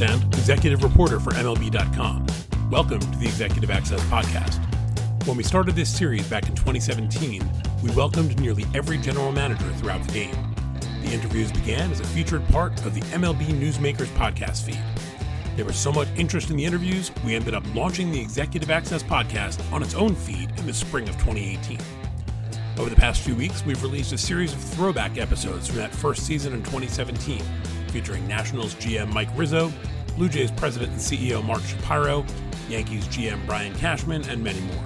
Potzand, executive reporter for MLB.com. Welcome to the Executive Access Podcast. When we started this series back in 2017, we welcomed nearly every general manager throughout the game. The interviews began as a featured part of the MLB Newsmakers podcast feed. There was so much interest in the interviews, we ended up launching the Executive Access podcast on its own feed in the spring of 2018. Over the past few weeks, we've released a series of throwback episodes from that first season in 2017, featuring Nationals GM Mike Rizzo, Blue Jays President and CEO Mark Shapiro, Yankees GM Brian Cashman, and many more.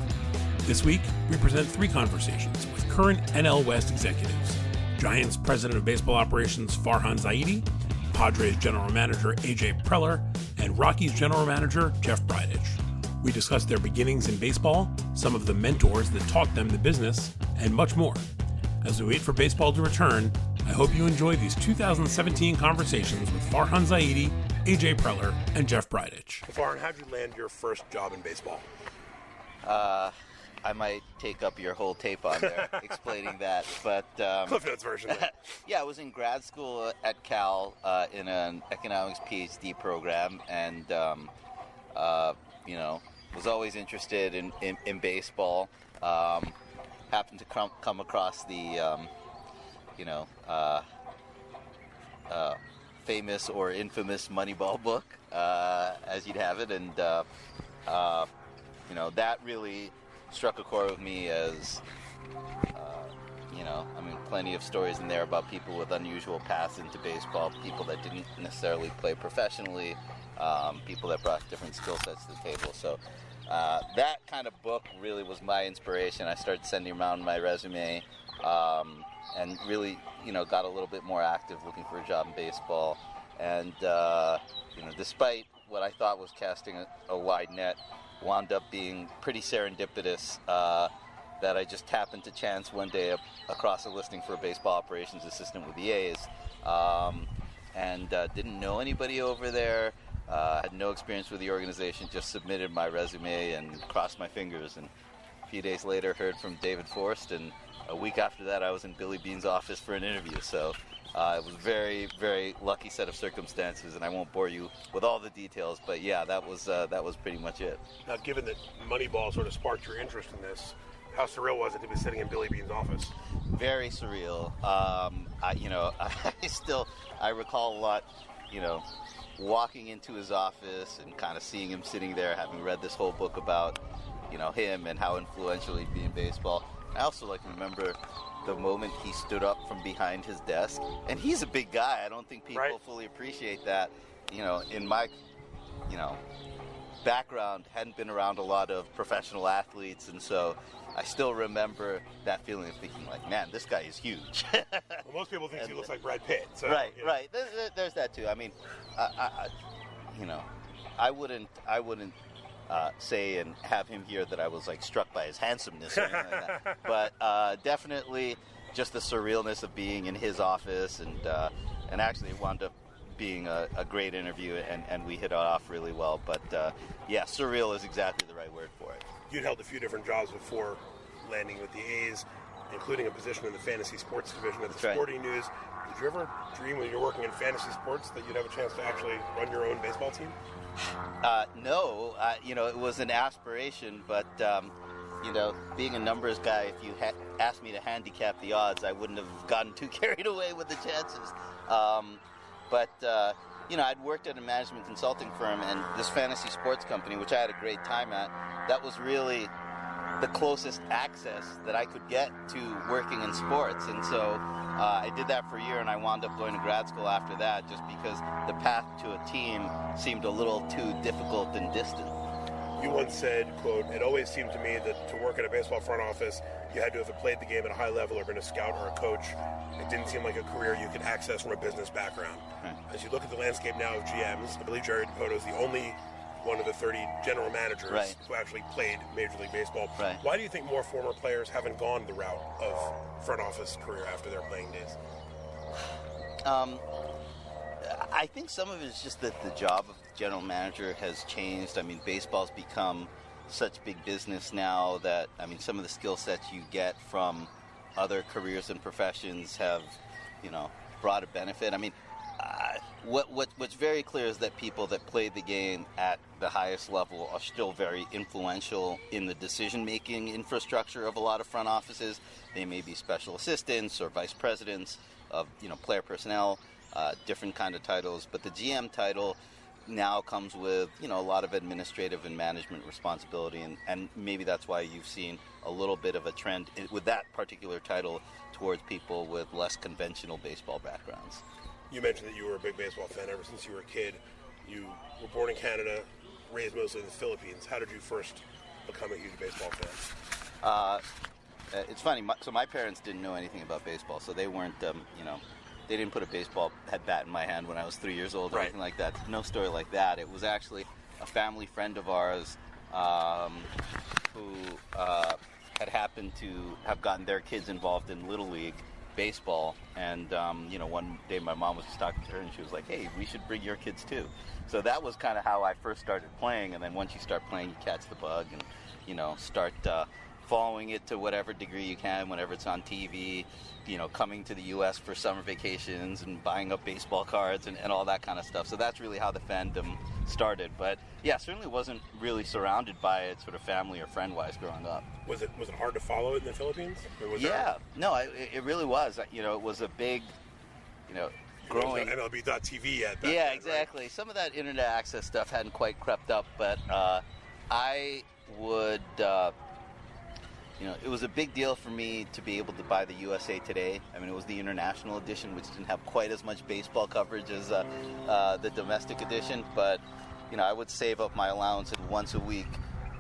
This week, we present three conversations with current NL West executives Giants President of Baseball Operations Farhan Zaidi, Padres General Manager AJ Preller, and Rockies General Manager Jeff Bridich. We discuss their beginnings in baseball, some of the mentors that taught them the business, and much more. As we wait for baseball to return, I hope you enjoy these 2017 conversations with Farhan Zaidi, AJ Preller, and Jeff Bridich. Farhan, how'd you land your first job in baseball? Uh, I might take up your whole tape on there explaining that, but um, Cliff Notes version. yeah, I was in grad school at Cal uh, in an economics PhD program, and um, uh, you know was always interested in, in, in baseball. Um, happened to come, come across the, um, you know, uh, uh, famous or infamous Moneyball book, uh, as you'd have it, and uh, uh, you know that really struck a chord with me as. Uh, you know, I mean, plenty of stories in there about people with unusual paths into baseball, people that didn't necessarily play professionally, um, people that brought different skill sets to the table. So uh, that kind of book really was my inspiration. I started sending around my resume um, and really, you know, got a little bit more active looking for a job in baseball. And, uh, you know, despite what I thought was casting a, a wide net, wound up being pretty serendipitous. Uh, that I just happened to chance one day up, across a listing for a baseball operations assistant with the A's, um, and uh, didn't know anybody over there. Uh, had no experience with the organization, just submitted my resume and crossed my fingers. And a few days later, heard from David Forst, and a week after that, I was in Billy Beane's office for an interview. So uh, it was very, very lucky set of circumstances, and I won't bore you with all the details. But yeah, that was uh, that was pretty much it. Now, given that Moneyball sort of sparked your interest in this, how surreal was it to be sitting in Billy Beane's office? Very surreal. Um, I, you know, I still I recall a lot. You know, walking into his office and kind of seeing him sitting there, having read this whole book about, you know, him and how influential he'd be in baseball. I also like remember the moment he stood up from behind his desk, and he's a big guy. I don't think people right. fully appreciate that. You know, in my, you know, background, hadn't been around a lot of professional athletes, and so I still remember that feeling of thinking, like, man, this guy is huge. well, most people think he looks like Brad Pitt. So, right, you know. right. There's that too. I mean, I, I, you know, I wouldn't, I wouldn't uh, say and have him here that I was like struck by his handsomeness, like but uh, definitely just the surrealness of being in his office, and uh, and actually it wound up being a, a, great interview, and, and we hit it off really well. But uh, yeah, surreal is exactly the right word for it you'd held a few different jobs before landing with the A's, including a position in the fantasy sports division at the That's Sporting right. News. Did you ever dream when you're working in fantasy sports that you'd have a chance to actually run your own baseball team? Uh, no, uh, you know, it was an aspiration, but um, you know, being a numbers guy, if you had asked me to handicap the odds, I wouldn't have gotten too carried away with the chances. Um, but uh, you know, I'd worked at a management consulting firm and this fantasy sports company, which I had a great time at, that was really the closest access that I could get to working in sports. And so uh, I did that for a year and I wound up going to grad school after that just because the path to a team seemed a little too difficult and distant. You once said, quote, it always seemed to me that to work at a baseball front office, you had to have played the game at a high level or been a scout or a coach. It didn't seem like a career you could access from a business background. As you look at the landscape now of GMs, I believe Jerry Dipoto is the only one of the 30 general managers right. who actually played Major League Baseball. Right. Why do you think more former players haven't gone the route of front office career after their playing days? Um, I think some of it is just that the job of general manager has changed. I mean, baseball's become such big business now that I mean, some of the skill sets you get from other careers and professions have, you know, brought a benefit. I mean, what, what what's very clear is that people that play the game at the highest level are still very influential in the decision making infrastructure of a lot of front offices. They may be special assistants or vice presidents of you know player personnel, uh, different kind of titles. But the GM title now comes with you know a lot of administrative and management responsibility, and, and maybe that's why you've seen a little bit of a trend with that particular title towards people with less conventional baseball backgrounds. You mentioned that you were a big baseball fan ever since you were a kid. You were born in Canada, raised mostly in the Philippines. How did you first become a huge baseball fan? Uh, it's funny. My, so my parents didn't know anything about baseball, so they weren't, um, you know, they didn't put a baseball head bat in my hand when I was three years old or Right. anything like that. No story like that. It was actually a family friend of ours um, who uh, had happened to have gotten their kids involved in little league baseball, and um, you know, one day my mom was just talking to her, and she was like, "Hey, we should bring your kids too." So that was kind of how I first started playing, and then once you start playing, you catch the bug, and you know, start. Uh, following it to whatever degree you can whenever it's on TV, you know, coming to the U.S. for summer vacations and buying up baseball cards and, and all that kind of stuff. So that's really how the fandom started. But yeah, certainly wasn't really surrounded by it sort of family or friend wise growing up. Was it was it hard to follow it in the Philippines? Yeah, no, it, it really was. You know, it was a big, you know, growing. there MLB.TV yet. Yeah, right? exactly. Some of that internet access stuff hadn't quite crept up, but uh, I would, uh, you know, it was a big deal for me to be able to buy the USA Today. I mean, it was the international edition, which didn't have quite as much baseball coverage as uh, uh, the domestic edition, but you know, I would save up my allowance and once a week,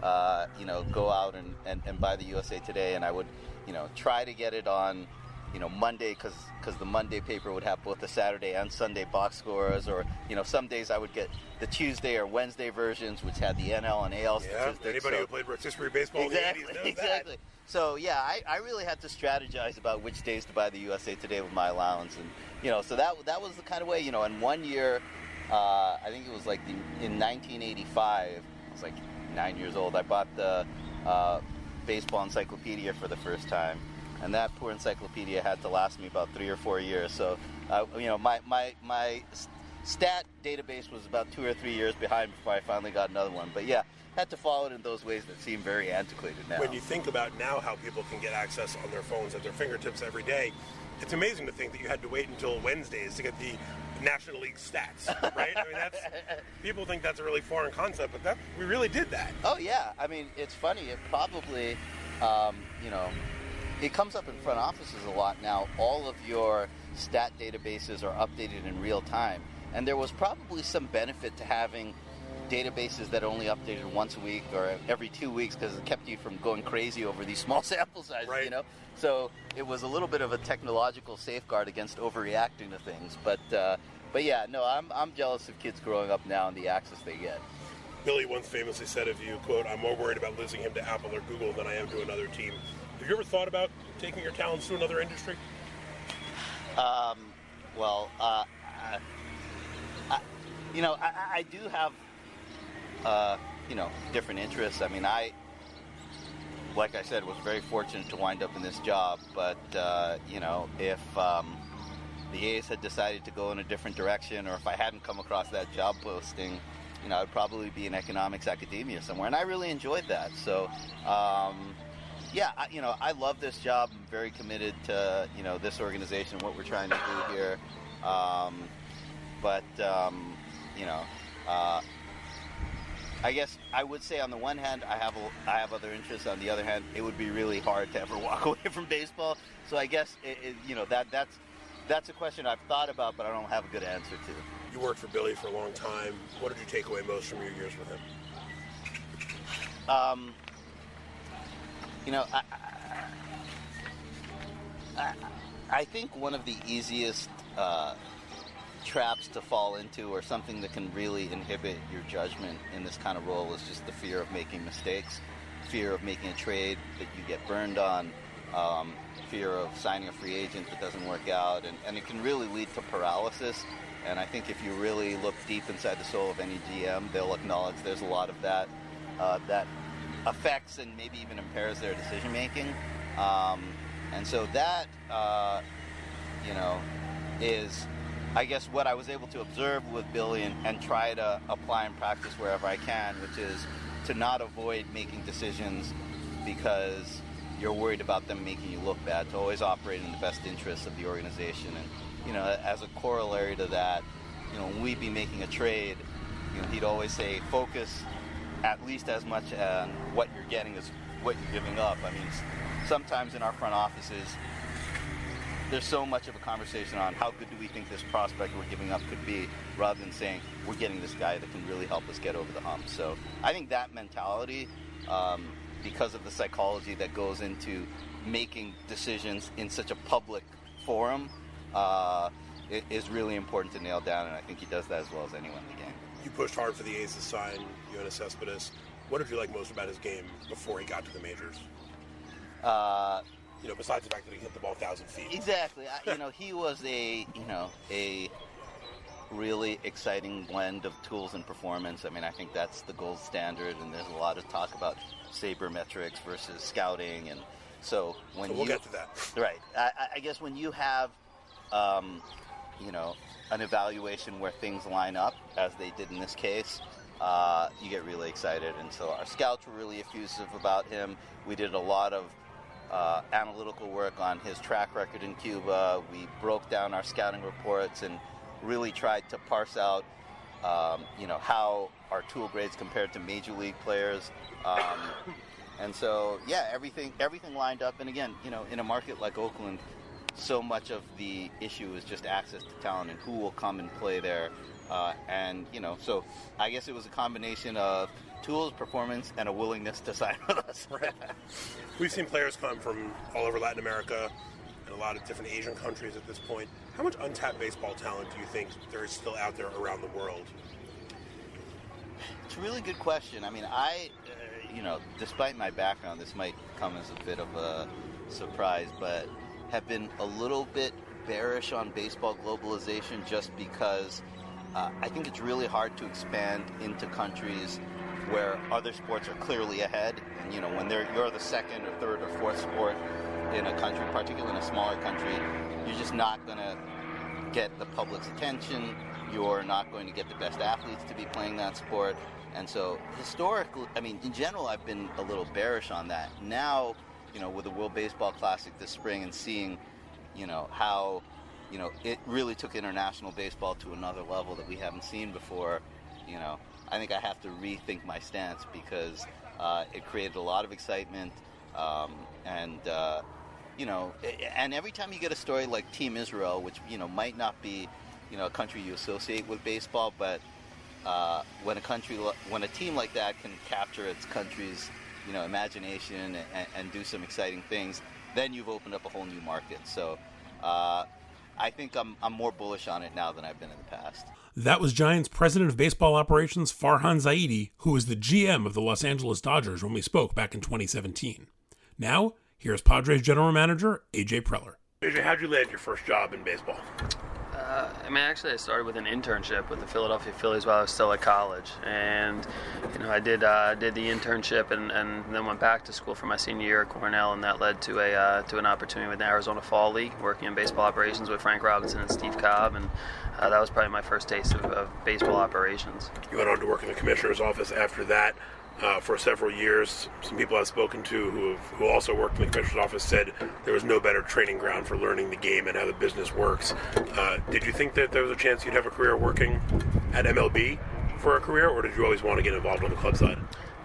uh, you know, go out and, and, and buy the USA Today, and I would, you know, try to get it on you know Monday because because the Monday paper would have both the Saturday and Sunday box scores, or you know some days I would get the Tuesday or Wednesday versions, which had the NL and AL Yeah, statistics. anybody so- who played rotisserie baseball exactly, in the 80s knows exactly. So yeah, I, I really had to strategize about which days to buy the USA Today with my allowance, and you know, so that that was the kind of way, you know. And one year, uh, I think it was like the, in 1985, I was like nine years old. I bought the uh, baseball encyclopedia for the first time, and that poor encyclopedia had to last me about three or four years. So, uh, you know, my my my stat database was about two or three years behind before I finally got another one. But yeah, had to follow it in those ways that seem very antiquated now. When you think about now how people can get access on their phones at their fingertips every day, it's amazing to think that you had to wait until Wednesdays to get the National League stats, right? I mean, that's people think that's a really foreign concept, but that we really did that. Oh yeah, I mean it's funny. It probably, um, you know, it comes up in front offices a lot now. All of your stat databases are updated in real time, and there was probably some benefit to having databases that only updated once a week or every two weeks because it kept you from going crazy over these small sample sizes. Right. You know, so it was a little bit of a technological safeguard against overreacting to things. But uh, but yeah, no, I'm I'm jealous of kids growing up now and the access they get. Billy once famously said of you, quote, I'm more worried about losing him to Apple or Google than I am to another team. Have you ever thought about taking your talents to another industry? Um, well, uh, I, I, you know, I, I do have, uh, you know, different interests. I mean, I, like I said, was very fortunate to wind up in this job. But uh, you know, if um, the A's had decided to go in a different direction, or if I hadn't come across that job posting, you know, I'd probably be in economics academia somewhere, and I really enjoyed that. So. Um, yeah, I, you know, I love this job. I'm very committed to you know this organization, what we're trying to do here. Um, but um, you know, uh, I guess I would say on the one hand, I have a, I have other interests. On the other hand, it would be really hard to ever walk away from baseball. So I guess it, it, you know that that's that's a question I've thought about, but I don't have a good answer to. You worked for Billy for a long time. What did you take away most from your years with him? Um, you know, I, I, I, think one of the easiest uh, traps to fall into, or something that can really inhibit your judgment in this kind of role, is just the fear of making mistakes, fear of making a trade that you get burned on, um, fear of signing a free agent that doesn't work out, and, and it can really lead to paralysis. And I think if you really look deep inside the soul of any GM, they'll acknowledge there's a lot of that uh, that affects and maybe even impairs their decision making. Um, and so that, uh, you know, is I guess what I was able to observe with Billy and, and try to apply and practice wherever I can, which is to not avoid making decisions because you're worried about them making you look bad, to always operate in the best interests of the organization. And, you know, as a corollary to that, you know, when we'd be making a trade, you know, he'd always say, focus at least as much on what you're getting as what you're giving up. I mean, sometimes in our front offices, there's so much of a conversation on how good do we think this prospect we're giving up could be, rather than saying we're getting this guy that can really help us get over the hump. So I think that mentality, um, because of the psychology that goes into making decisions in such a public forum, uh, is really important to nail down, and I think he does that as well as anyone in the game. You pushed hard for the A's to sign Yoenis Cespedes. What did you like most about his game before he got to the majors? Uh, you know, besides the fact that he hit the ball a thousand feet. Exactly. I, you know, he was a you know a really exciting blend of tools and performance. I mean, I think that's the gold standard, and there's a lot of talk about sabermetrics versus scouting, and so when so we'll you get to that, right? I, I guess when you have, um, you know, an evaluation where things line up as they did in this case. Uh, you get really excited, and so our scouts were really effusive about him. We did a lot of uh, analytical work on his track record in Cuba. We broke down our scouting reports and really tried to parse out, um, you know, how our tool grades compared to major league players. Um, and so, yeah, everything everything lined up. And again, you know, in a market like Oakland, so much of the issue is just access to talent and who will come and play there. Uh, and you know, so I guess it was a combination of tools, performance, and a willingness to sign with us. right. We've seen players come from all over Latin America and a lot of different Asian countries at this point. How much untapped baseball talent do you think there is still out there around the world? It's a really good question. I mean, I, uh, you know, despite my background, this might come as a bit of a surprise, but have been a little bit bearish on baseball globalization just because uh, I think it's really hard to expand into countries where other sports are clearly ahead. And you know, when you're the second or third or fourth sport in a country, particularly in a smaller country, you're just not going to get the public's attention. You're not going to get the best athletes to be playing that sport. And so, historically, I mean, in general, I've been a little bearish on that. Now, you know, with the World Baseball Classic this spring and seeing, you know, how, you know, it really took international baseball to another level that we haven't seen before, you know, I think I have to rethink my stance because uh, it created a lot of excitement, um, and uh, you know, and every time you get a story like Team Israel, which you know might not be, you know, a country you associate with baseball, but uh, when a country, when a team like that can capture its country's, you know, imagination and, and do some exciting things, then you've opened up a whole new market. So. Uh, I think I'm, I'm more bullish on it now than I've been in the past. That was Giants president of baseball operations Farhan Zaidi, who was the GM of the Los Angeles Dodgers when we spoke back in 2017. Now, here's Padres general manager AJ Preller. AJ, how'd you land your first job in baseball? Uh, I mean, actually, I started with an internship with the Philadelphia Phillies while I was still at college, and you know, I did uh, did the internship and, and then went back to school for my senior year at Cornell, and that led to a uh, to an opportunity with the Arizona Fall League, working in baseball operations with Frank Robinson and Steve Cobb, and uh, that was probably my first taste of, of baseball operations. You went on to work in the commissioner's office after that uh, for several years. Some people I've spoken to who who also worked in the commissioner's office said there was no better training ground for learning the game and how the business works. Uh, did you think that there was a chance you'd have a career working at MLB for a career, or did you always want to get involved on the club side?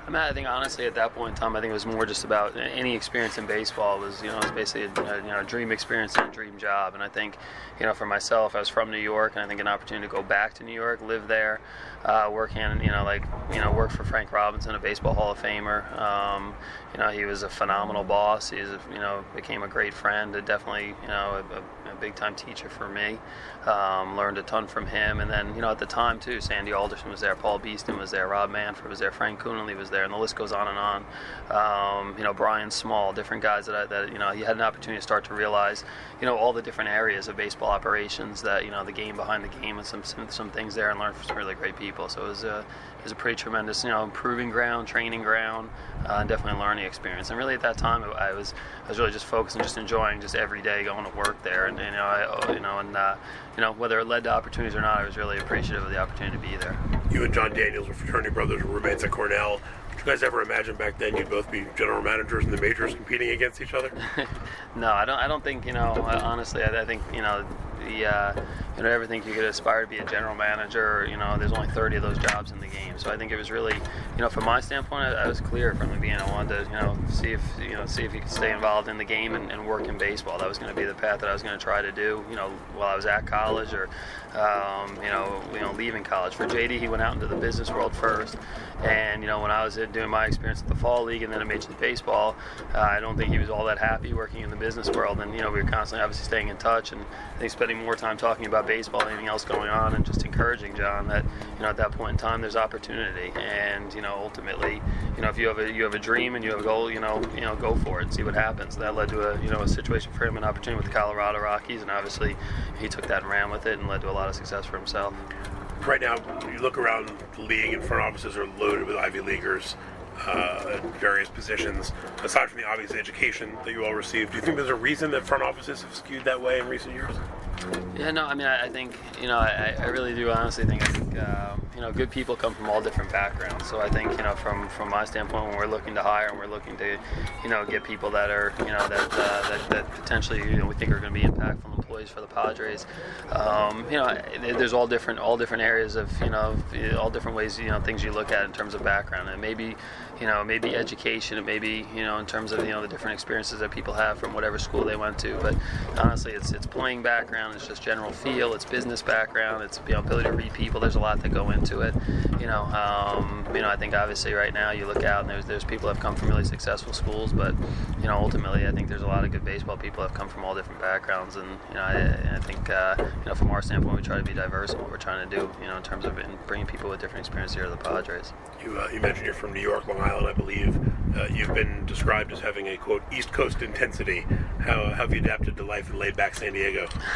I mean, I think honestly at that point in time, I think it was more just about any experience in baseball was, you know, it was basically a, you know, a dream experience and a dream job. And I think, you know, for myself, I was from New York, and I think an opportunity to go back to New York, live there, uh, work in, you know, like, you know, work for Frank Robinson, a baseball Hall of Famer. Um, you know, he was a phenomenal boss. He's, you know, became a great friend. Definitely, you know, a, a big time teacher for me. Um, learned a ton from him. And then, you know, at the time too, Sandy Alderson was there, Paul Beeston was there, Rob Manfred was there, Frank Coonelly was there and the list goes on and on. Um, you know, Brian Small, different guys that I, that you know he had an opportunity to start to realize, you know, all the different areas of baseball operations that you know the game behind the game and some some, some things there, and learn from some really great people. So it was a it was a pretty tremendous, you know, improving ground, training ground, uh, and definitely a learning experience. And really at that time, I was I was really just focused and just enjoying just every day going to work there, and you know, I, you know, and uh, you know, whether it led to opportunities or not, I was really appreciative of the opportunity to be there. You and Jon Daniels were fraternity brothers, were roommates at Cornell. Did you guys ever imagine back then you'd both be general managers in the majors competing against each other? no, I don't. I don't think you know. Honestly, I, I think you know the uh, you know ever think you could aspire to be a general manager. You know, there's only 30 of those jobs in the game, so I think it was really you know from my standpoint, I, I was clear from the beginning. I wanted to you know see if you know see if you could stay involved in the game and, and work in baseball. That was going to be the path that I was going to try to do. You know, while I was at college or um, you know you know leaving college. For JD, he went out into the business world first, and you know when I was doing my experience at the fall league and then at Major League Baseball, uh, I don't think he was all that happy working in the business world. And you know we were constantly obviously staying in touch and I think spending more time talking about baseball anything else going on, and just encouraging Jon that you know at that point in time there's opportunity, and you know ultimately, you know if you have a you have a dream and you have a goal, you know you know go for it and see what happens. That led to a you know a situation for him, an opportunity with the Colorado Rockies, and obviously he took that and ran with it and led to a lot of success for himself. Right now, you look around the league and front offices are loaded with Ivy Leaguers uh, various positions. Aside from the obvious education that you all received, do you think there's a reason that front offices have skewed that way in recent years? Yeah, no, I mean, I, I think, you know, I, I, really do honestly think, I think, um, you know, good people come from all different backgrounds. So I think, you know, from, from my standpoint, when we're looking to hire and we're looking to, you know, get people that are, you know, that, uh, that, that potentially, you know, we think are going to be impactful employees for the Padres, um, you know, there's all different, all different areas of, you know, all different ways, you know, things you look at in terms of background. And maybe, you know, maybe education, it may be, you know, in terms of, you know, the different experiences that people have from whatever school they went to. But honestly, it's, it's playing background, it's just general feel, it's business background, it's you know, ability to read people. There's a lot that go into it. You know, um, you know, I think obviously right now you look out and there's there's people that have come from really successful schools, but know, ultimately I think there's a lot of good baseball people that have come from all different backgrounds, and you know, I, I think uh, you know from our standpoint we try to be diverse in what we're trying to do. You know, in terms of bringing people with different experiences here to the Padres. You, uh, you mentioned you're from New York, Long Island, I believe. Uh, you've been described as having a quote East Coast intensity. How, how have you adapted to life in laid back San Diego?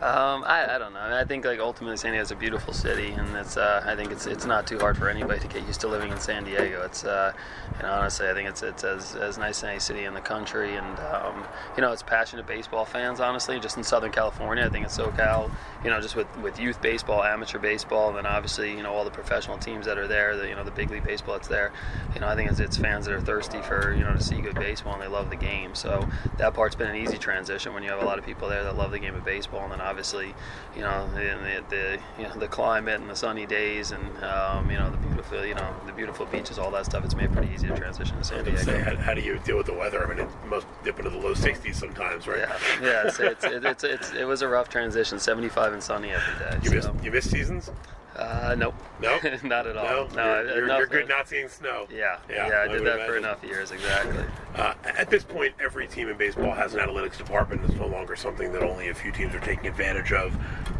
um, I, I, don't know. I think like ultimately San Diego is a beautiful city, and it's uh, I think it's it's not too hard for anybody to get used to living in San Diego. It's uh, and honestly I think it's it's as, as nice as any city in the country, and um, you know it's passionate baseball fans. Honestly, just in Southern California, I think it's SoCal. You know, just with, with youth baseball, amateur baseball, and then obviously you know all the professional teams that are there. The, you know the big league baseball that's there. You know I think it's, it's fans that are thirsty for you know to see good baseball and they love the game. So that part's been an easy transition when you have a lot of people there that love the game of baseball, and then obviously you know the, the you know the climate and the sunny days and um, you know the beautiful you know the beautiful beaches, all that stuff. It's made pretty easy to transition to San Diego. Say, how, how, do you deal with the weather? I mean, it must dip into the low 60s sometimes, right? Yeah, yeah. It's, it's, it's, it's, it was a rough transition. 75 and sunny every day. You so. miss you miss seasons? Uh, nope. No, not at all. No, no you're, you're, you're, good not seeing snow. Yeah, yeah, yeah I did that imagine. for enough years, exactly. Uh, at this point, every team in baseball has an analytics department. It's no longer something that only a few teams are taking advantage of.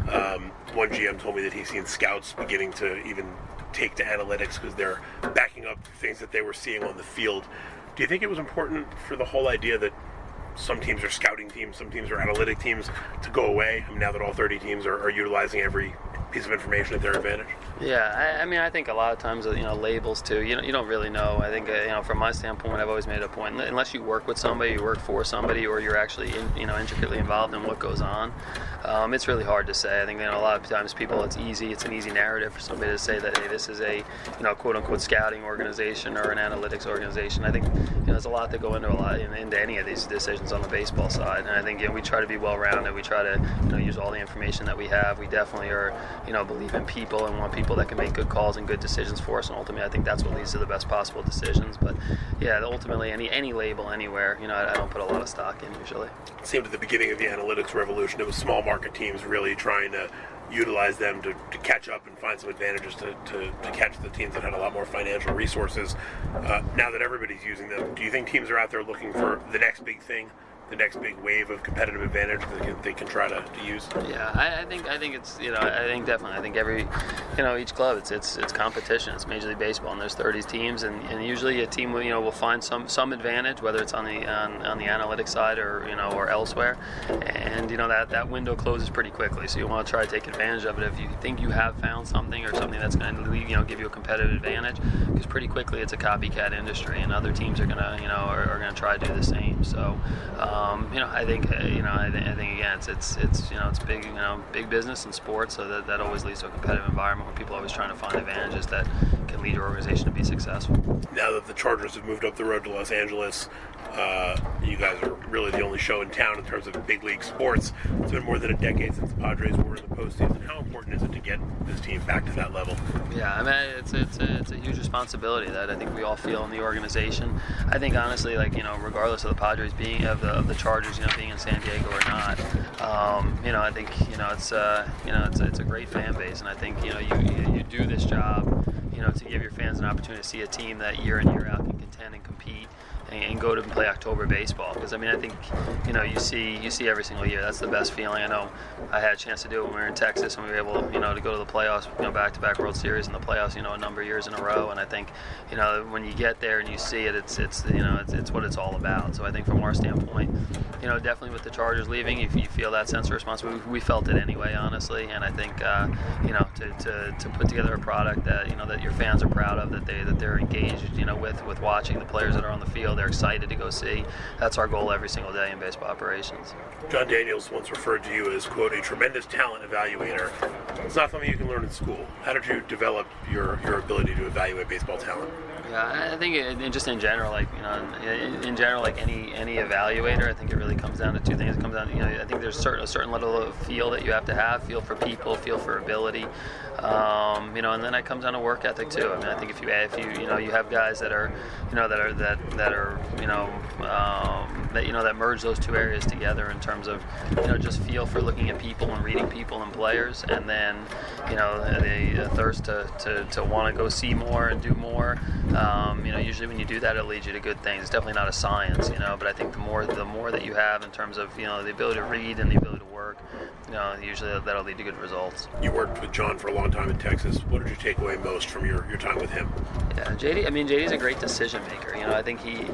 Um, one GM told me that he's seen scouts beginning to even take to analytics because they're backing up things that they were seeing on the field. Do you think it was important for the whole idea that some teams are scouting teams, some teams are analytic teams to go away? I mean, now that all 30 teams are, are utilizing every piece of information at their advantage? Yeah, I, I, mean, I think a lot of times, you know, labels too. You know, you don't really know. I think, uh, you know, from my standpoint, I've always made a point. Unless you work with somebody, you work for somebody, or you're actually, in, you know, intricately involved in what goes on, um, it's really hard to say. I think, you know, a lot of times people, it's easy. It's an easy narrative for somebody to say that, hey, this is a, you know, quote unquote scouting organization or an analytics organization. I think, you know, there's a lot that go into a lot into any of these decisions on the baseball side, and I think, you know, we try to be well rounded. We try to, you know, use all the information that we have. We definitely are, you know, believe in people and want people that can make good calls and good decisions for us. And ultimately, I think that's what leads to the best possible decisions. But yeah, ultimately, any any label anywhere, you know, I, I don't put a lot of stock in usually. It seemed at the beginning of the analytics revolution, it was small market teams really trying to utilize them to, to catch up and find some advantages to, to, to, catch the teams that had a lot more financial resources. Uh, now that everybody's using them, do you think teams are out there looking for the next big thing the next big wave of competitive advantage that they can, try to, to use? Yeah, I, I, think I think it's you know I think definitely I think every you know each club it's it's it's competition. It's Major League Baseball and there's 30 teams and, and usually a team will you know will find some some advantage whether it's on the on, on the analytics side or you know or elsewhere, and you know that that window closes pretty quickly. So you want to try to take advantage of it if you think you have found something or something that's going to you know give you a competitive advantage because pretty quickly it's a copycat industry and other teams are to you know are, are to try to do the same. So. Um, you know, I think uh, you know, I, th- I, think again, it's, it's it's you know, it's big you know, big business in sports, so that, that always leads to a competitive environment where people are always trying to find advantages that can lead your organization to be successful. Now that the Chargers have moved up the road to Los Angeles, uh, you guys are really the only show in town in terms of big league sports. It's been more than a decade since the Padres were in the postseason. How important is it to get this team back to that level? Yeah, I mean, it's it's a, it's a huge responsibility that I think we all feel in the organization. I think honestly, like you know, regardless of the Padres being of the, the Chargers, you know, being in San Diego or not, um, you know, I think you know it's uh, you know it's it's a great fan base, and I think you know you you, do this job, you know, to give your fans an opportunity to see a team that year in year out can contend and compete and, go to play October baseball. Because I mean, I think you know you see you see every single year. That's the best feeling. I know I had a chance to do it when we were in Texas and we were able you know to go to the playoffs, you know, back-to-back World Series in the playoffs, you know, a number of years in a row. And I think you know when you get there and you see it, it's it's you know it's, it's what it's all about. So I think from our standpoint, you know, definitely with the Chargers leaving, if you feel that sense of responsibility, we felt it anyway, honestly. And I think uh, you know to, to, to put together a product that you know that your fans are proud of, that they that they're engaged, you know, with with watching the players that are on the field they're excited to go see. That's our goal every single day in baseball operations. Jon Daniels once referred to you as, quote, a tremendous talent evaluator. It's not something you can learn in school. How did you develop your, your ability to evaluate baseball talent? Yeah, I think it, just in general, like you know, in, in, general, like any any evaluator, I think it really comes down to two things. It comes down, to, you know, I think there's certain a certain level of feel that you have to have, feel for people, feel for ability, um, you know, and then it comes down to work ethic too. I mean, I think if you if you you know you have guys that are, you know, that are that that are you know um, that you know that merge those two areas together in terms of you know just feel for looking at people and reading people and players, and then you know the, the thirst to to, to want to go see more and do more. Um, you know, usually when you do that, it leads you to good things. It's definitely not a science, you know, but I think the more the more that you have in terms of you know the ability to read and the ability to work, you know, usually that'll lead to good results. You worked with Jon for a long time in Texas. What did you take away most from your, your time with him? Yeah, JD. I mean, JD's a great decision maker. You know, I think he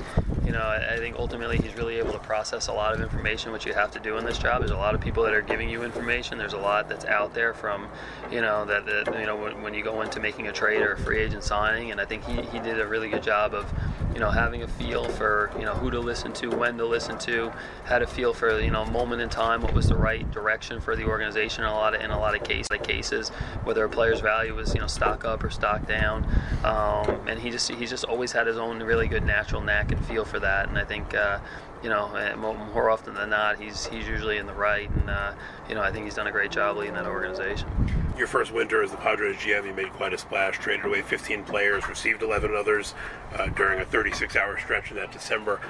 you know, I think ultimately he's really able to process a lot of information, which you have to do in this job. There's a lot of people that are giving you information. There's a lot that's out there from, you know, that, that you know when, when you go into making a trade or a free agent signing, and I think he, he did a really good job of, you know, having a feel for you know who to listen to, when to listen to, how to feel for you know a moment in time, what was the right direction for the organization. In a lot of in a lot of cases, like cases, whether a player's value was you know stock up or stock down, um, and he just he's just always had his own really good natural knack and feel for that. And I think, uh, you know, eh, more often than not, he's he's usually in the right. And uh, you know, I think he's done a great job leading that organization. Your first winter as the Padres GM, you made quite a splash. Traded away 15 players, received 11 others uh, during a 36-hour stretch in that December.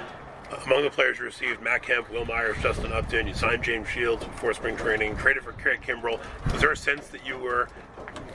Among the players you received, Matt Kemp, Wil Myers, Justin Upton. You signed James Shields before spring training, traded for Craig Kimbrel. Was there a sense that you were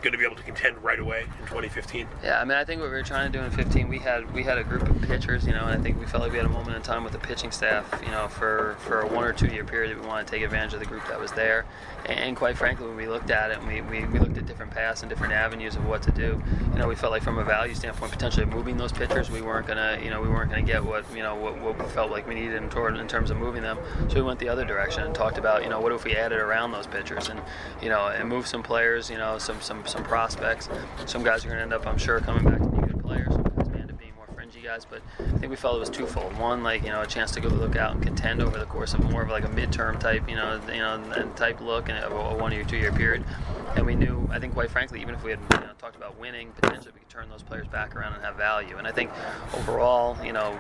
going to be able to contend right away in 2015? Yeah, I mean, I think what we were trying to do in 15, we had we had a group of pitchers, you know, and I think we felt like we had a moment in time with the pitching staff, you know, for for a one or two year period that we wanted to take advantage of the group that was there. And quite frankly, when we looked at it, and we, we, we looked at different paths and different avenues of what to do, you know, we felt like from a value standpoint, potentially moving those pitchers, we weren't gonna, you know, we weren't gonna get what you know what, what we felt like we needed in, toward, in terms of moving them. So we went the other direction and talked about, you know, what if we added around those pitchers and you know and move some players, you know, some some some prospects. Some guys are going to end up, I'm sure, coming back to be good players. Some guys may end up being more fringy guys. But I think we felt it was twofold. One, like you know, a chance to go look out and contend over the course of more of like a midterm type, you know, you know, type look and a, a one-year, two year period. And we knew, I think, quite frankly, even if we had you know, talked about winning, potentially we could turn those players back around and have value. And I think overall, you know,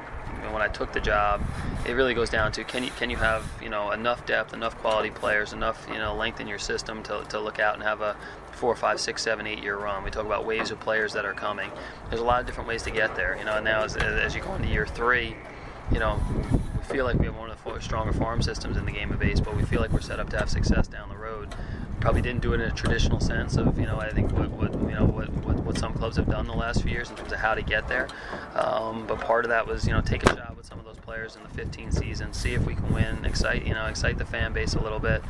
when I took the job, it really goes down to can you can you have you know enough depth, enough quality players, enough you know length in your system to, to look out and have a four, five, six, seven, eight year run. We talk about waves of players that are coming. There's a lot of different ways to get there. You know, and now as, as you go into year three, you know, we feel like we have one of the stronger farm systems in the game of baseball. We feel like we're set up to have success down the road probably didn't do it in a traditional sense of you know I think what, what you know what, what, what some clubs have done the last few years in terms of how to get there. Um, but part of that was you know take a shot with some of those players in the 15 season, see if we can win, excite you know excite the fan base a little bit.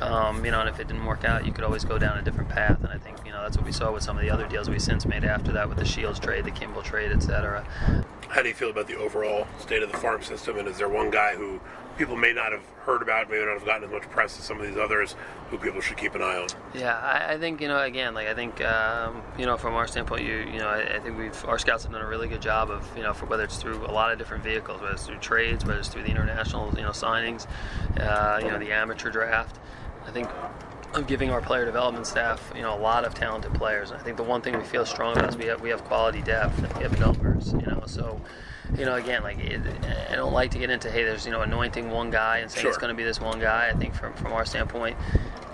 Um, you know, and if it didn't work out, you could always go down a different path. And I think you know that's what we saw with some of the other deals we since made after that with the Shields trade, the Kimbrel trade, etc. How do you feel about the overall state of the farm system? And is there one guy who people may not have heard about, may not have gotten as much press as some of these others, who people should keep an eye on? Yeah, I, I think you know again, like I think um, you know from our standpoint, you you know I, I, think we've our scouts have done a really good job of you know for whether it's through a lot of different vehicles, whether it's through trades, whether it's through the international you know signings, uh, you know the amateur draft. I think of giving our player development staff, you know, a lot of talented players. And I think the one thing we feel strong about is we have we have quality depth, and we have numbers, you know. So, you know, again, like it, I don't like to get into hey, there's you know anointing one guy and saying sure. it's going to be this one guy. I think from from our standpoint,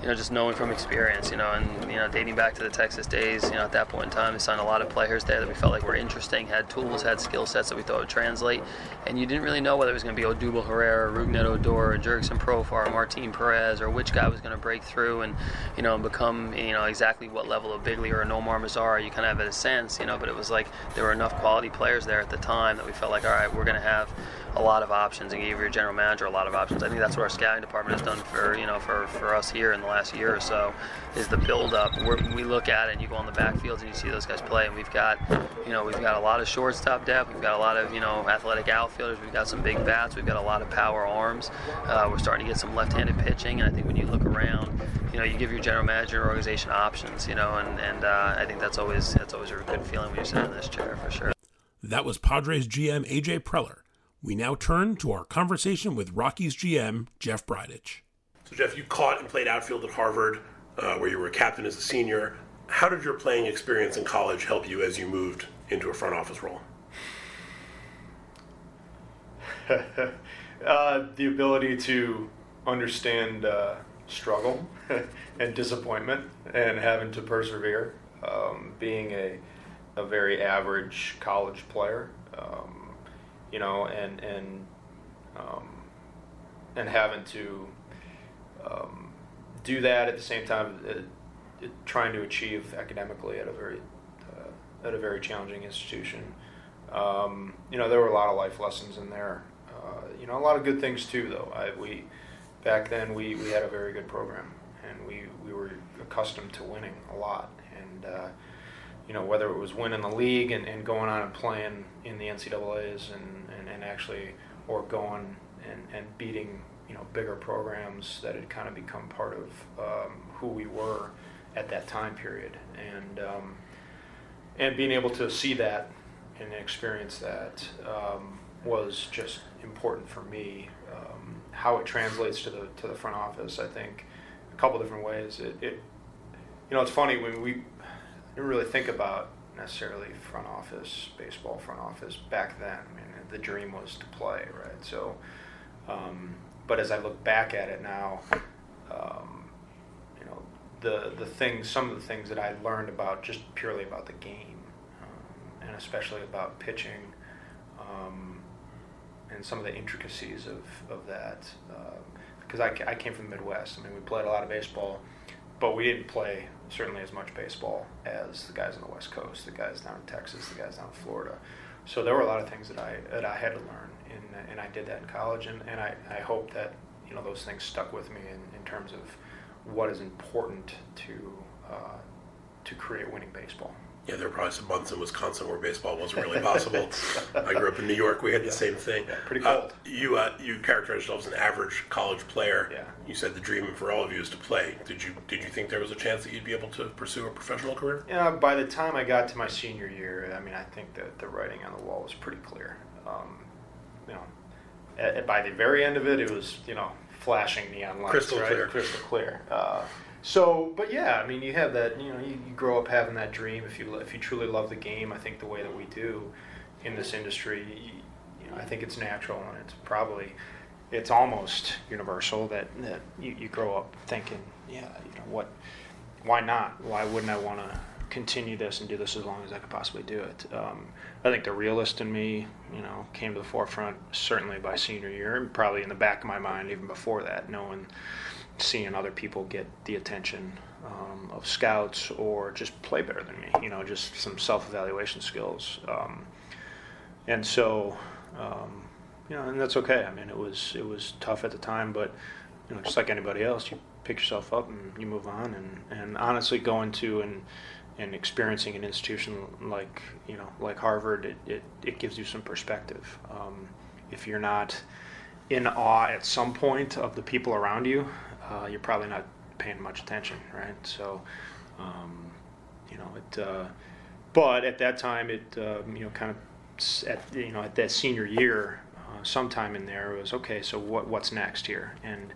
you know, just knowing from experience, you know, and you know, dating back to the Texas days, you know, at that point in time, we signed a lot of players there that we felt like were interesting, had tools, had skill sets that we thought would translate, and you didn't really know whether it was going to be Odubel Herrera, Rougned Odor, or Jurickson Profar, or Martin Perez, or which guy was going to break through and, you know, become, you know, exactly what level of Bigly or Nomar Mazara. You kind of have a sense, you know, but it was like there were enough quality players there at the time that we felt like, all right, we're going to have a lot of options and give your general manager a lot of options. I think that's what our scouting department has done for you know for, for us here in the last year or so is the build up. We're, we look at it and you go on the backfields and you see those guys play and we've got you know we've got a lot of shortstop depth. We've got a lot of you know athletic outfielders. We've got some big bats. We've got a lot of power arms. Uh, we're starting to get some left-handed pitching and I think when you look around, you know you give your general manager organization options. You know and and uh, I think that's always that's always a good feeling when you sit in this chair for sure. That was Padres GM AJ Preller. We now turn to our conversation with Rockies GM Jeff Bridich. So, Jeff, you caught and played outfield at Harvard, uh, where you were a captain as a senior. How did your playing experience in college help you as you moved into a front office role? uh, the ability to understand uh, struggle and disappointment and having to persevere. Um, being a, a very average college player, um, you know, and and um, and having to um, do that at the same time, uh, trying to achieve academically at a very uh, at a very challenging institution. Um, you know, there were a lot of life lessons in there. Uh, you know, a lot of good things too, though. I, we back then we, we had a very good program, and we, we were accustomed to winning a lot, and uh, you know, whether it was winning the league and, and going on and playing in the NCAA's and, and, and actually, or going and, and beating, you know, bigger programs that had kind of become part of um, who we were at that time period. And, um, and being able to see that and experience that um, was just important for me. Um, how it translates to the, to the front office, I think, a couple different ways. It, it you know, it's funny when we didn't really think about necessarily front office, baseball front office back then. I mean, the dream was to play, right? So, um, but as I look back at it now, um, you know, the the things, some of the things that I learned about just purely about the game, um, and especially about pitching, um, and some of the intricacies of of that, because uh, I, I came from the Midwest. I mean, we played a lot of baseball, but we didn't play certainly as much baseball as the guys on the West Coast, the guys down in Texas, the guys down in Florida. So there were a lot of things that I that I had to learn, and, and I did that in college, and, and I, I hope that you know those things stuck with me in, in terms of what is important to uh, to create winning baseball yeah, there were probably some months in Wisconsin where baseball wasn't really possible. I grew up in New York; we had yeah. the same thing. Yeah, pretty cold. Uh, you uh, you characterized yourself as an average college player. Yeah. You said the dream for all of you is to play. Did you did you think there was a chance that you'd be able to pursue a professional career? Yeah. By the time I got to my senior year, I mean, I think that the writing on the wall was pretty clear. Um, you know, at, by the very end of it, it was you know flashing neon lights, crystal right? clear, crystal clear. Uh, so, but yeah, I mean, you have that. You know, you, you grow up having that dream. If you if you truly love the game, I think the way that we do in this industry, you, you know, I think it's natural and it's probably it's almost universal that, that you, you grow up thinking, yeah, you know what, why not? Why wouldn't I want to continue this and do this as long as I could possibly do it? Um, I think the realist in me, you know, came to the forefront certainly by senior year, and probably in the back of my mind even before that, knowing seeing other people get the attention um, of scouts or just play better than me, you know, just some self evaluation skills. Um, and so, um, you know, and that's okay. I mean, it was it was tough at the time, but you know, just like anybody else, you pick yourself up and you move on. And, and honestly, going to and and experiencing an institution like you know like Harvard, it, it, it gives you some perspective. Um, if you're not in awe at some point of the people around you, uh, you're probably not paying much attention, right? So, um, you know, it. Uh, but at that time, it uh, you know kind of at you know at that senior year, uh, sometime in there, it was okay. So what what's next here, and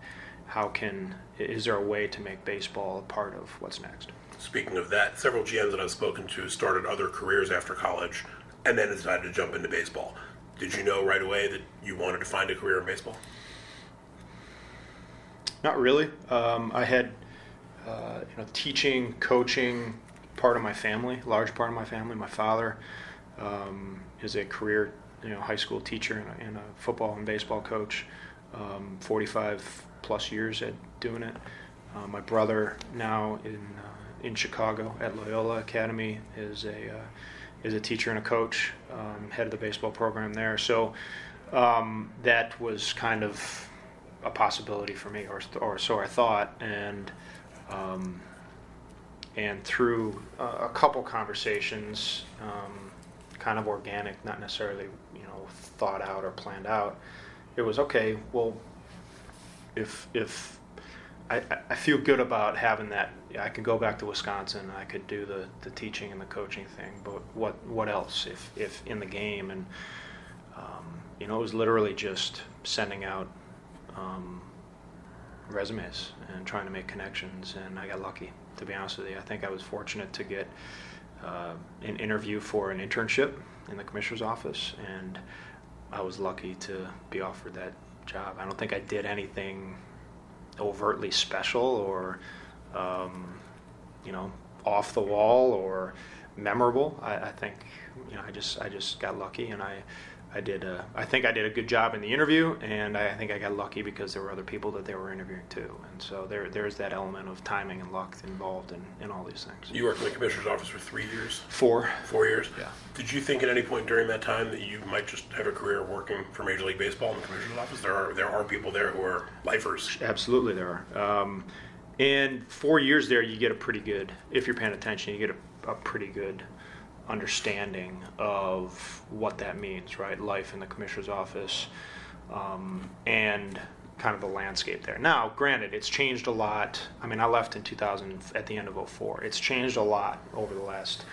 how can is there a way to make baseball a part of what's next? Speaking of that, several GMs that I've spoken to started other careers after college, and then decided to jump into baseball. Did you know right away that you wanted to find a career in baseball? Not really. Um, I had uh, you know teaching, coaching, part of my family, large part of my family. My father um, is a career you know high school teacher and a, and a football and baseball coach. Um, 45 plus years at doing it. Uh, my brother now in uh, in Chicago at Loyola Academy is a uh, is a teacher and a coach, um, head of the baseball program there. So um, that was kind of a possibility for me, or or so I thought, and um, and through a couple conversations, um, kind of organic, not necessarily you know thought out or planned out. It was okay. Well, if if I, I feel good about having that. I could go back to Wisconsin. I could do the, the teaching and the coaching thing. But what what else? If if in the game and um, you know, it was literally just sending out um, resumes and trying to make connections. And I got lucky, to be honest with you. I think I was fortunate to get uh, an interview for an internship in the commissioner's office, and I was lucky to be offered that job. I don't think I did anything overtly special or, um, you know, off the wall or memorable. I, I, think, you know, I just I just got lucky and I. I did. A, I think I did a good job in the interview, and I think I got lucky because there were other people that they were interviewing too, and so there there's that element of timing and luck involved in, in all these things. You worked in the commissioner's office for three years. Four. Four years. Yeah. Did you think at any point during that time that you might just have a career working for Major League Baseball in the commissioner's office? There are there are people there who are lifers. Absolutely, there are. Um, and four years there, you get a pretty good. If you're paying attention, you get a, a pretty good understanding of what that means, right? Life in the commissioner's office, um, and kind of the landscape there. Now, granted, it's changed a lot. I mean, I left in 2000 at the end of 04. It's changed a lot over the last,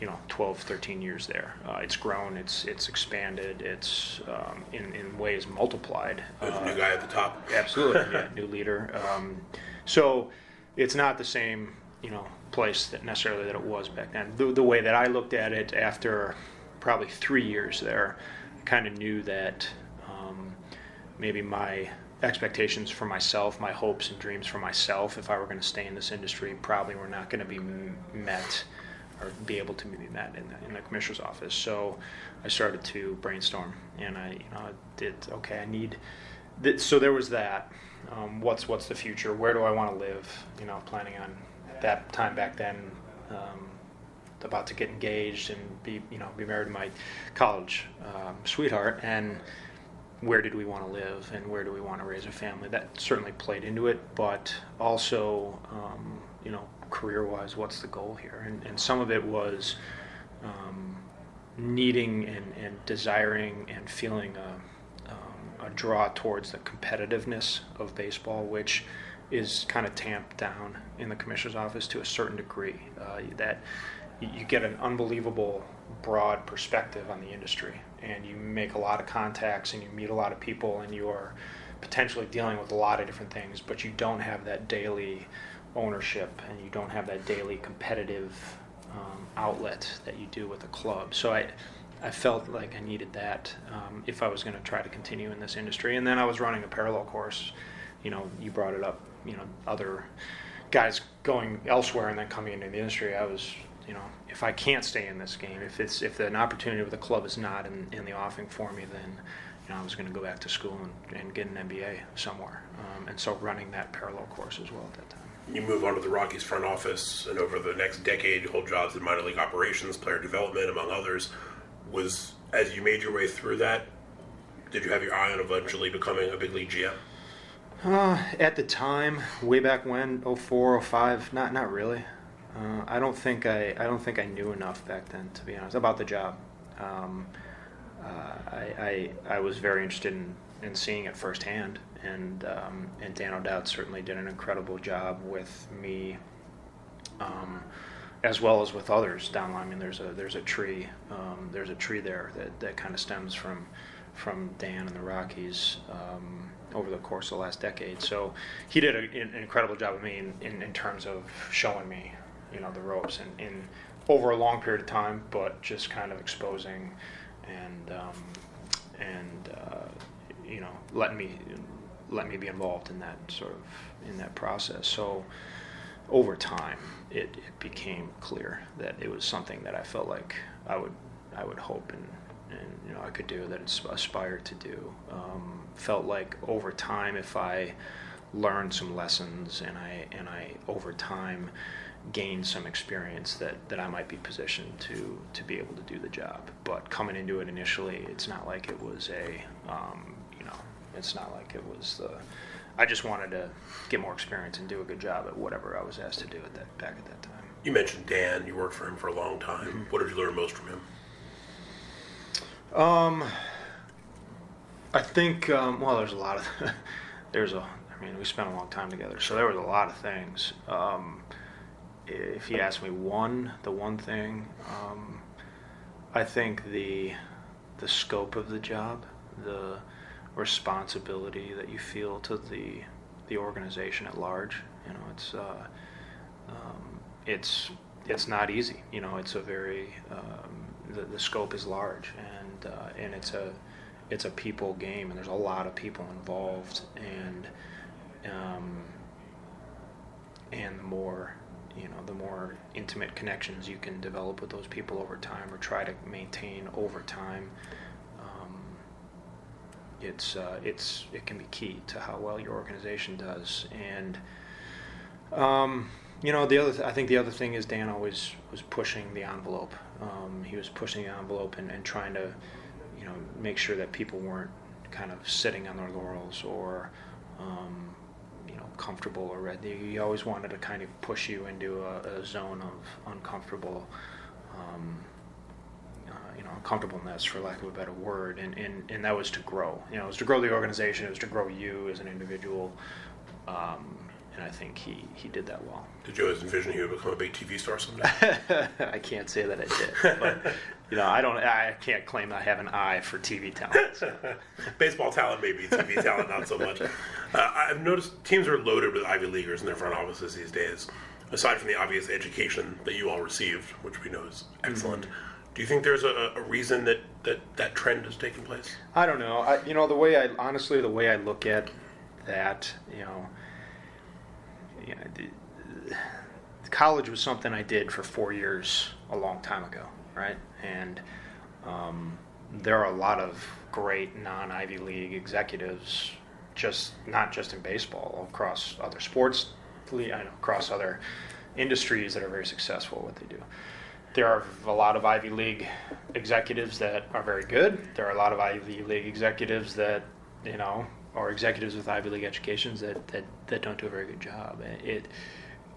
you know, 12, 13 years there. Uh, it's grown, it's it's expanded, it's um, in, in ways multiplied. There's uh, a new guy at the top. Absolutely, yeah, new leader. Um, so it's not the same, you know, place that necessarily that it was back then. The, the way that I looked at it after probably three years there, I kind of knew that um, maybe my expectations for myself, my hopes and dreams for myself, if I were going to stay in this industry, probably were not going to be met or be able to be met in the, in the commissioner's office. So I started to brainstorm, and I, you know, did okay. I need. Th- so there was that. Um, what's what's the future? Where do I want to live? You know, planning on that time back then, um, about to get engaged and be you know be married to my college um, sweetheart, and where did we want to live and where do we want to raise a family? That certainly played into it, but also um, you know career-wise, what's the goal here? And, and some of it was um, needing and, and desiring and feeling a, um, a draw towards the competitiveness of baseball, which is kind of tamped down in the commissioner's office to a certain degree. Uh, that you get an unbelievable broad perspective on the industry, and you make a lot of contacts, and you meet a lot of people, and you are potentially dealing with a lot of different things, but you don't have that daily ownership, and you don't have that daily competitive um, outlet that you do with a club. So I. I felt like I needed that um, if I was going to try to continue in this industry. And then I was running a parallel course. You know, you brought it up you know other guys going elsewhere and then coming into the industry. I was you know if I can't stay in this game, if it's if an opportunity with a club is not in, in the offing for me, then you know I was going to go back to school and, and get an MBA somewhere. Um, and so running that parallel course as well at that time. You move on to the Rockies front office, and over the next decade, you hold jobs in minor league operations, player development, among others. Was as you made your way through that, Did you have your eye on eventually becoming a big league GM? Uh, at the time, way back when, 04, 05, not not really. Uh, I don't think I I don't think I knew enough back then, to be honest, about the job. Um, uh, I, I I was very interested in, in seeing it firsthand, and um, and Dan O'Dowd certainly did an incredible job with me, um, as well as with others down line. I mean, there's a there's a tree um, there's a tree there that, that kind of stems from from Dan and the Rockies um, over the course of the last decade. So he did a, an incredible job of me in, in, in terms of showing me, you know, the ropes and in over a long period of time, but just kind of exposing and um, and uh, you know letting me let me be involved in that sort of in that process. So over time, it, it became clear that it was something that I felt like I would I would hope and and you know I could do that it's aspired to do. Um, felt like over time, if I learned some lessons and I and I over time gained some experience that, that I might be positioned to to be able to do the job. But coming into it initially, it's not like it was a um, you know it's not like it was the I just wanted to get more experience and do a good job at whatever I was asked to do at that back at that time. You mentioned Dan. You worked for him for a long time. Mm-hmm. What did you learn most from him? Um, I think um, well, there's a lot of there's a I mean we spent a long time together, so there was a lot of things. Um, if you ask me one, the one thing, um, I think the the scope of the job, the responsibility that you feel to the the organization at large. You know, it's uh, um, it's it's not easy. You know, it's a very um, the, the scope is large and uh, and it's a it's a people game and there's a lot of people involved and um, and the more you know the more intimate connections you can develop with those people over time or try to maintain over time um, it's uh, it's it can be key to how well your organization does and um, you know the other th- I think the other thing is Dan always was pushing the envelope um, he was pushing the envelope and, and trying to you know make sure that people weren't kind of sitting on their laurels or um, comfortable already. He always wanted to kind of push you into a, a zone of uncomfortable, um, uh, you know, uncomfortableness, for lack of a better word, and, and, and that was to grow. You know, it was to grow the organization. It was to grow you as an individual. Um, and I think he, he did that well. Did you always envision he would become a big TV star someday? I can't say that I did, but you know, I don't, I can't claim I have an eye for TV talent. So. Baseball talent, maybe TV talent, not so much. Uh, I've noticed teams are loaded with Ivy leaguers in their front offices these days. Aside from the obvious education that you all received, which we know is excellent. Mm-hmm. Do you think there's a, a, reason that, that that trend has taken place? I don't know. I, you know, the way I honestly, the way I look at that, you know, you know, college was something I did for four years a long time ago, right? And um, there are a lot of great non Ivy League executives, just not just in baseball, across other sports, across other industries that are very successful at what they do. There are a lot of Ivy League executives that are very good. There are a lot of Ivy League executives that you know or executives with Ivy League educations that, that, that don't do a very good job. It,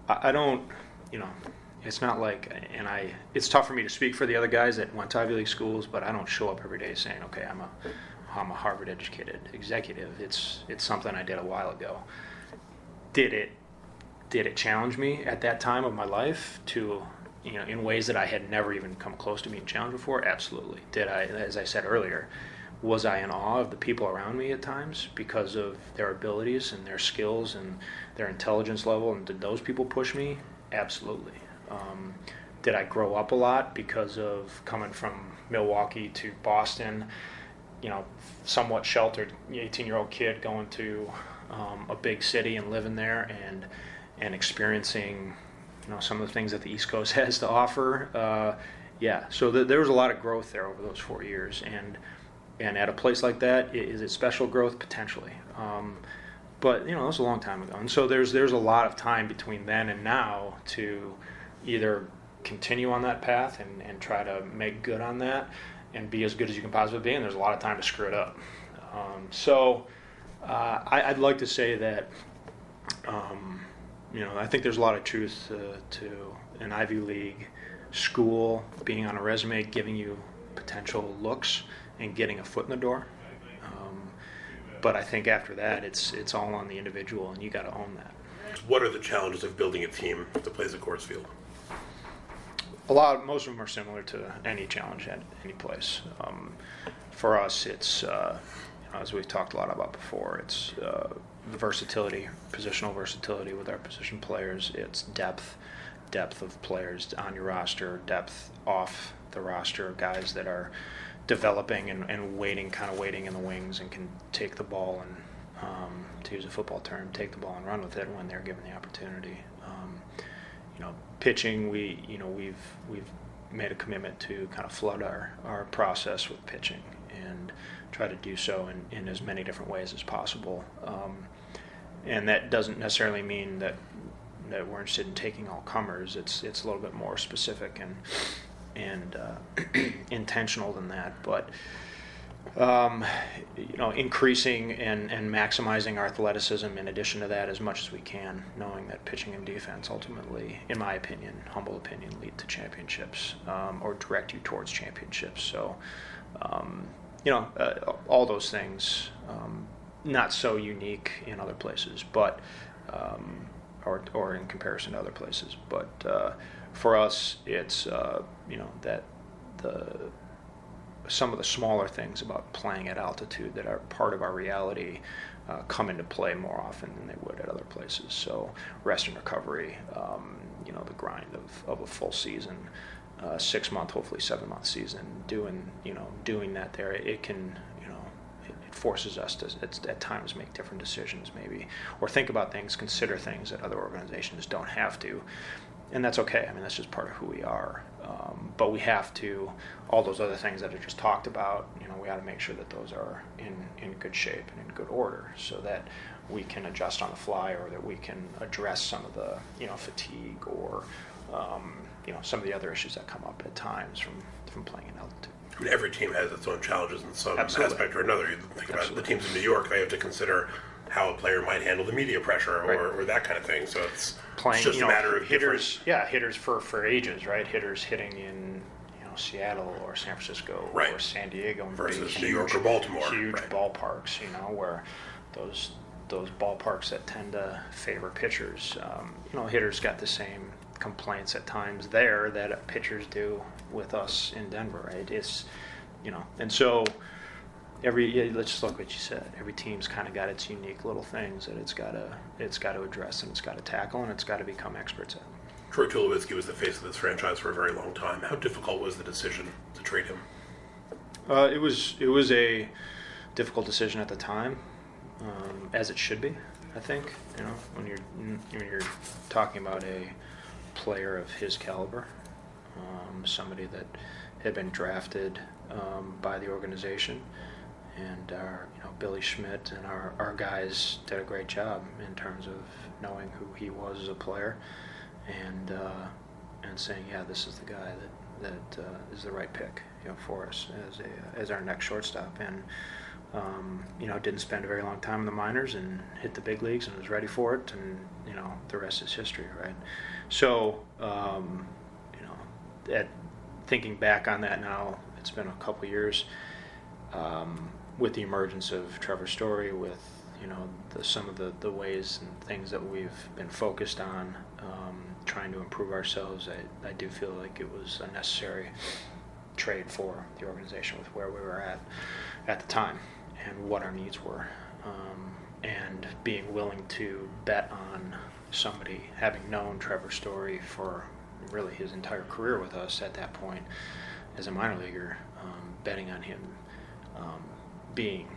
I, I don't, you know, it's not like, and I, it's tough for me to speak for the other guys that went to Ivy League schools, but I don't show up every day saying, okay, I'm a, I'm a Harvard educated executive. It's, it's something I did a while ago. Did it, did it challenge me at that time of my life to, you know, in ways that I had never even come close to being challenged before? Absolutely. Did I, as I said earlier, was I in awe of the people around me at times because of their abilities and their skills and their intelligence level? And did those people push me? Absolutely. Um, did I grow up a lot because of coming from Milwaukee to Boston? You know, somewhat sheltered 18 year old kid going to um, a big city and living there and and experiencing you know some of the things that the East Coast has to offer. Uh, yeah, so th- there was a lot of growth there over those four years, and and at a place like that, is it special growth potentially? Um, but you know, that was a long time ago, and so there's there's a lot of time between then and now to either continue on that path and, and try to make good on that and be as good as you can possibly be. And there's a lot of time to screw it up. Um, so uh, I, would like to say that, um, you know, I think there's a lot of truth uh, to an Ivy League school being on a resume, giving you potential looks and getting a foot in the door. Um, but I think after that, it's it's all on the individual, and you got to own that. What are the challenges of building a team that plays at Coors Field? A lot, most of them are similar to any challenge at any place. Um, for us, it's uh, you know, as we've talked a lot about before. It's uh, the versatility, positional versatility with our position players. It's depth, depth of players on your roster, depth off the roster, guys that are developing and, and waiting, kind of waiting in the wings, and can take the ball and, um, to use a football term, take the ball and run with it when they're given the opportunity. Um, you know, pitching, we you know we've we've made a commitment to kind of flood our, our process with pitching and try to do so in, in as many different ways as possible. Um, and that doesn't necessarily mean that that we're interested in taking all comers. It's it's a little bit more specific and and uh, intentional than that. But um, you know, increasing and, and maximizing our athleticism in addition to that as much as we can, knowing that pitching and defense ultimately, in my opinion, humble opinion, lead to championships um, or direct you towards championships. So, um, you know, uh, all those things, um, not so unique in other places, but um, or or in comparison to other places, but uh, for us, it's uh, you know that the some of the smaller things about playing at altitude that are part of our reality uh, come into play more often than they would at other places. So rest and recovery, um, you know, the grind of, of a full season, uh, six month, hopefully seven month season, doing you know doing that there, it can you know it, it forces us to at times make different decisions maybe or think about things, consider things that other organizations don't have to and that's okay. I mean, that's just part of who we are. Um, but we have to all those other things that I just talked about. You know, we got to make sure that those are in in good shape and in good order, so that we can adjust on the fly, or that we can address some of the you know fatigue or um, you know some of the other issues that come up at times from from playing in altitude. I mean, every team has its own challenges in some Absolutely. aspect or another. You think about Absolutely. the teams in New York; they have to consider how a player might handle the media pressure or, Right. or that kind of thing. So it's playing. it's just you know, a matter of hitters. different- Yeah, hitters for for ages, right? Hitters hitting in you know Seattle or San Francisco Right. or San Diego Versus New York or Baltimore, Huge right. ballparks, you know, where those those ballparks that tend to favor pitchers. Um, you know, hitters got the same complaints at times there that pitchers do with us in Denver, right? It's you know, and so every yeah, let's just look at what you said. Every team's kind of got its unique little things that it's got to it's got to address and it's got to tackle and it's got to become experts at. Troy Tulowitzki was the face of this franchise for a very long time. How difficult was the decision to trade him? Uh, it was it was a difficult decision at the time, um, as it should be. I think you know when you're when you're talking about a player of his caliber, um, somebody that had been drafted um, by the organization, and our you know Billy Schmidt and our, our guys did a great job in terms of knowing who he was as a player, and uh, and saying yeah this is the guy that that uh, is the right pick you know for us as a as our next shortstop and. Um, you know, didn't spend a very long time in the minors and hit the big leagues and was ready for it, and you know, the rest is history, right? So, um, you know, at thinking back on that now, it's been a couple years. Um, with the emergence of Trevor Story, with you know the, some of the, the ways and things that we've been focused on, um, trying to improve ourselves, I, I do feel like it was a necessary trade for the organization with where we were at at the time and what our needs were, um, and being willing to bet on somebody having known Trevor Story for really his entire career with us at that point as a minor leaguer, um, betting on him um, being,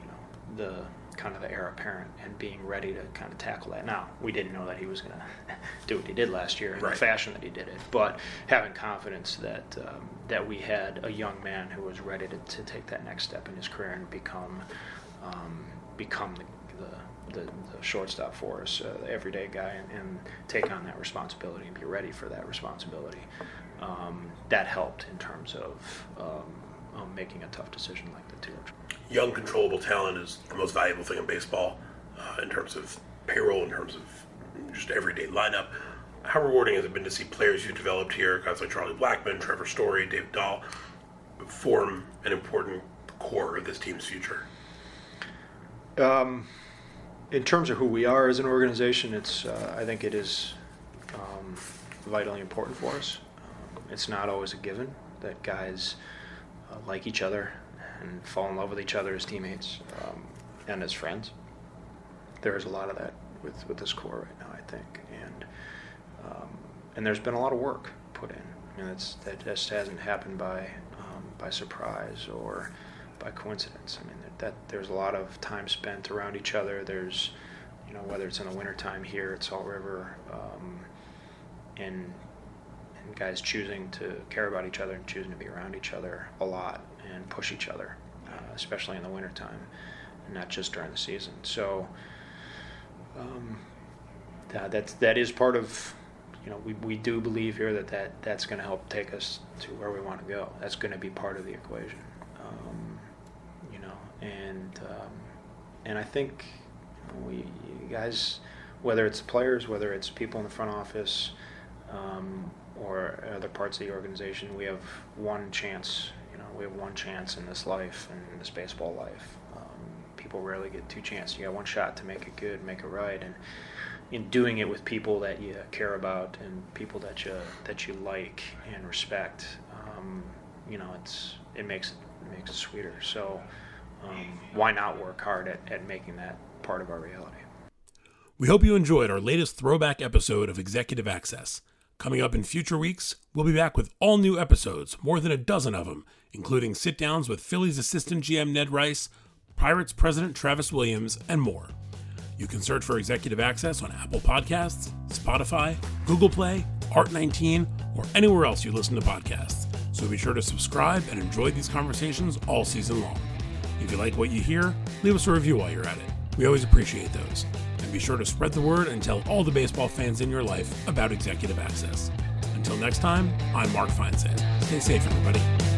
you know, the kind of the heir apparent and being ready to kind of tackle that. Now, we didn't know that he was going to do what he did last year in Right. the fashion that he did it, but having confidence that um, that we had a young man who was ready to, to take that next step in his career and become um, become the, the, the, shortstop for us, uh, the everyday guy, and, and take on that responsibility and be ready for that responsibility. Um, that helped in terms of um, um, making a tough decision like the two. Young, controllable talent is the most valuable thing in baseball uh, in terms of payroll, in terms of just everyday lineup. How rewarding has it been to see players you've developed here, guys like Charlie Blackmon, Trevor Story, Dave Dahl, form an important core of this team's future? Um, in terms of who we are as an organization, it's uh, I think it is um, vitally important for us. Um, it's not always a given that guys uh, like each other and fall in love with each other as teammates um, and as friends. There is a lot of that with, with this core right now, I think, and um, and there's been a lot of work put in. I mean, that's, that just hasn't happened by um, by surprise or by coincidence. I mean, that, that, there's a lot of time spent around each other. There's, you know, whether it's in the wintertime here at Salt River, um, and and guys choosing to care about each other and choosing to be around each other a lot and push each other, uh, especially in the wintertime, not just during the season. So. Um, that that's, that is part of you know, we, we do believe here that, that that's going to help take us to where we want to go. That's going to be part of the equation, um, you know, and um, and I think you we guys, whether it's players, whether it's people in the front office, um, or other parts of the organization, we have one chance. We have one chance in this life and in this baseball life. Um, people rarely get two chances. You got one shot to make it good, make it right, and in doing it with people that you care about and people that you that you like and respect, um, you know, it's it makes it, it makes it sweeter. So um, why not work hard at, at making that part of our reality? We hope you enjoyed our latest throwback episode of Executive Access. Coming up in future weeks, we'll be back with all new episodes, more than a dozen of them, including sit downs with Phillies assistant GM Ned Rice, Pirates president Travis Williams, and more. You can search for Executive Access on Apple Podcasts, Spotify, Google Play, Art19, or anywhere else you listen to podcasts. So be sure to subscribe and enjoy these conversations all season long. If you like what you hear, leave us a review while you're at it. We always appreciate those. Be sure to spread the word and tell all the baseball fans in your life about Executive Access. Until next time, I'm Mark Feinstein. Stay safe, everybody.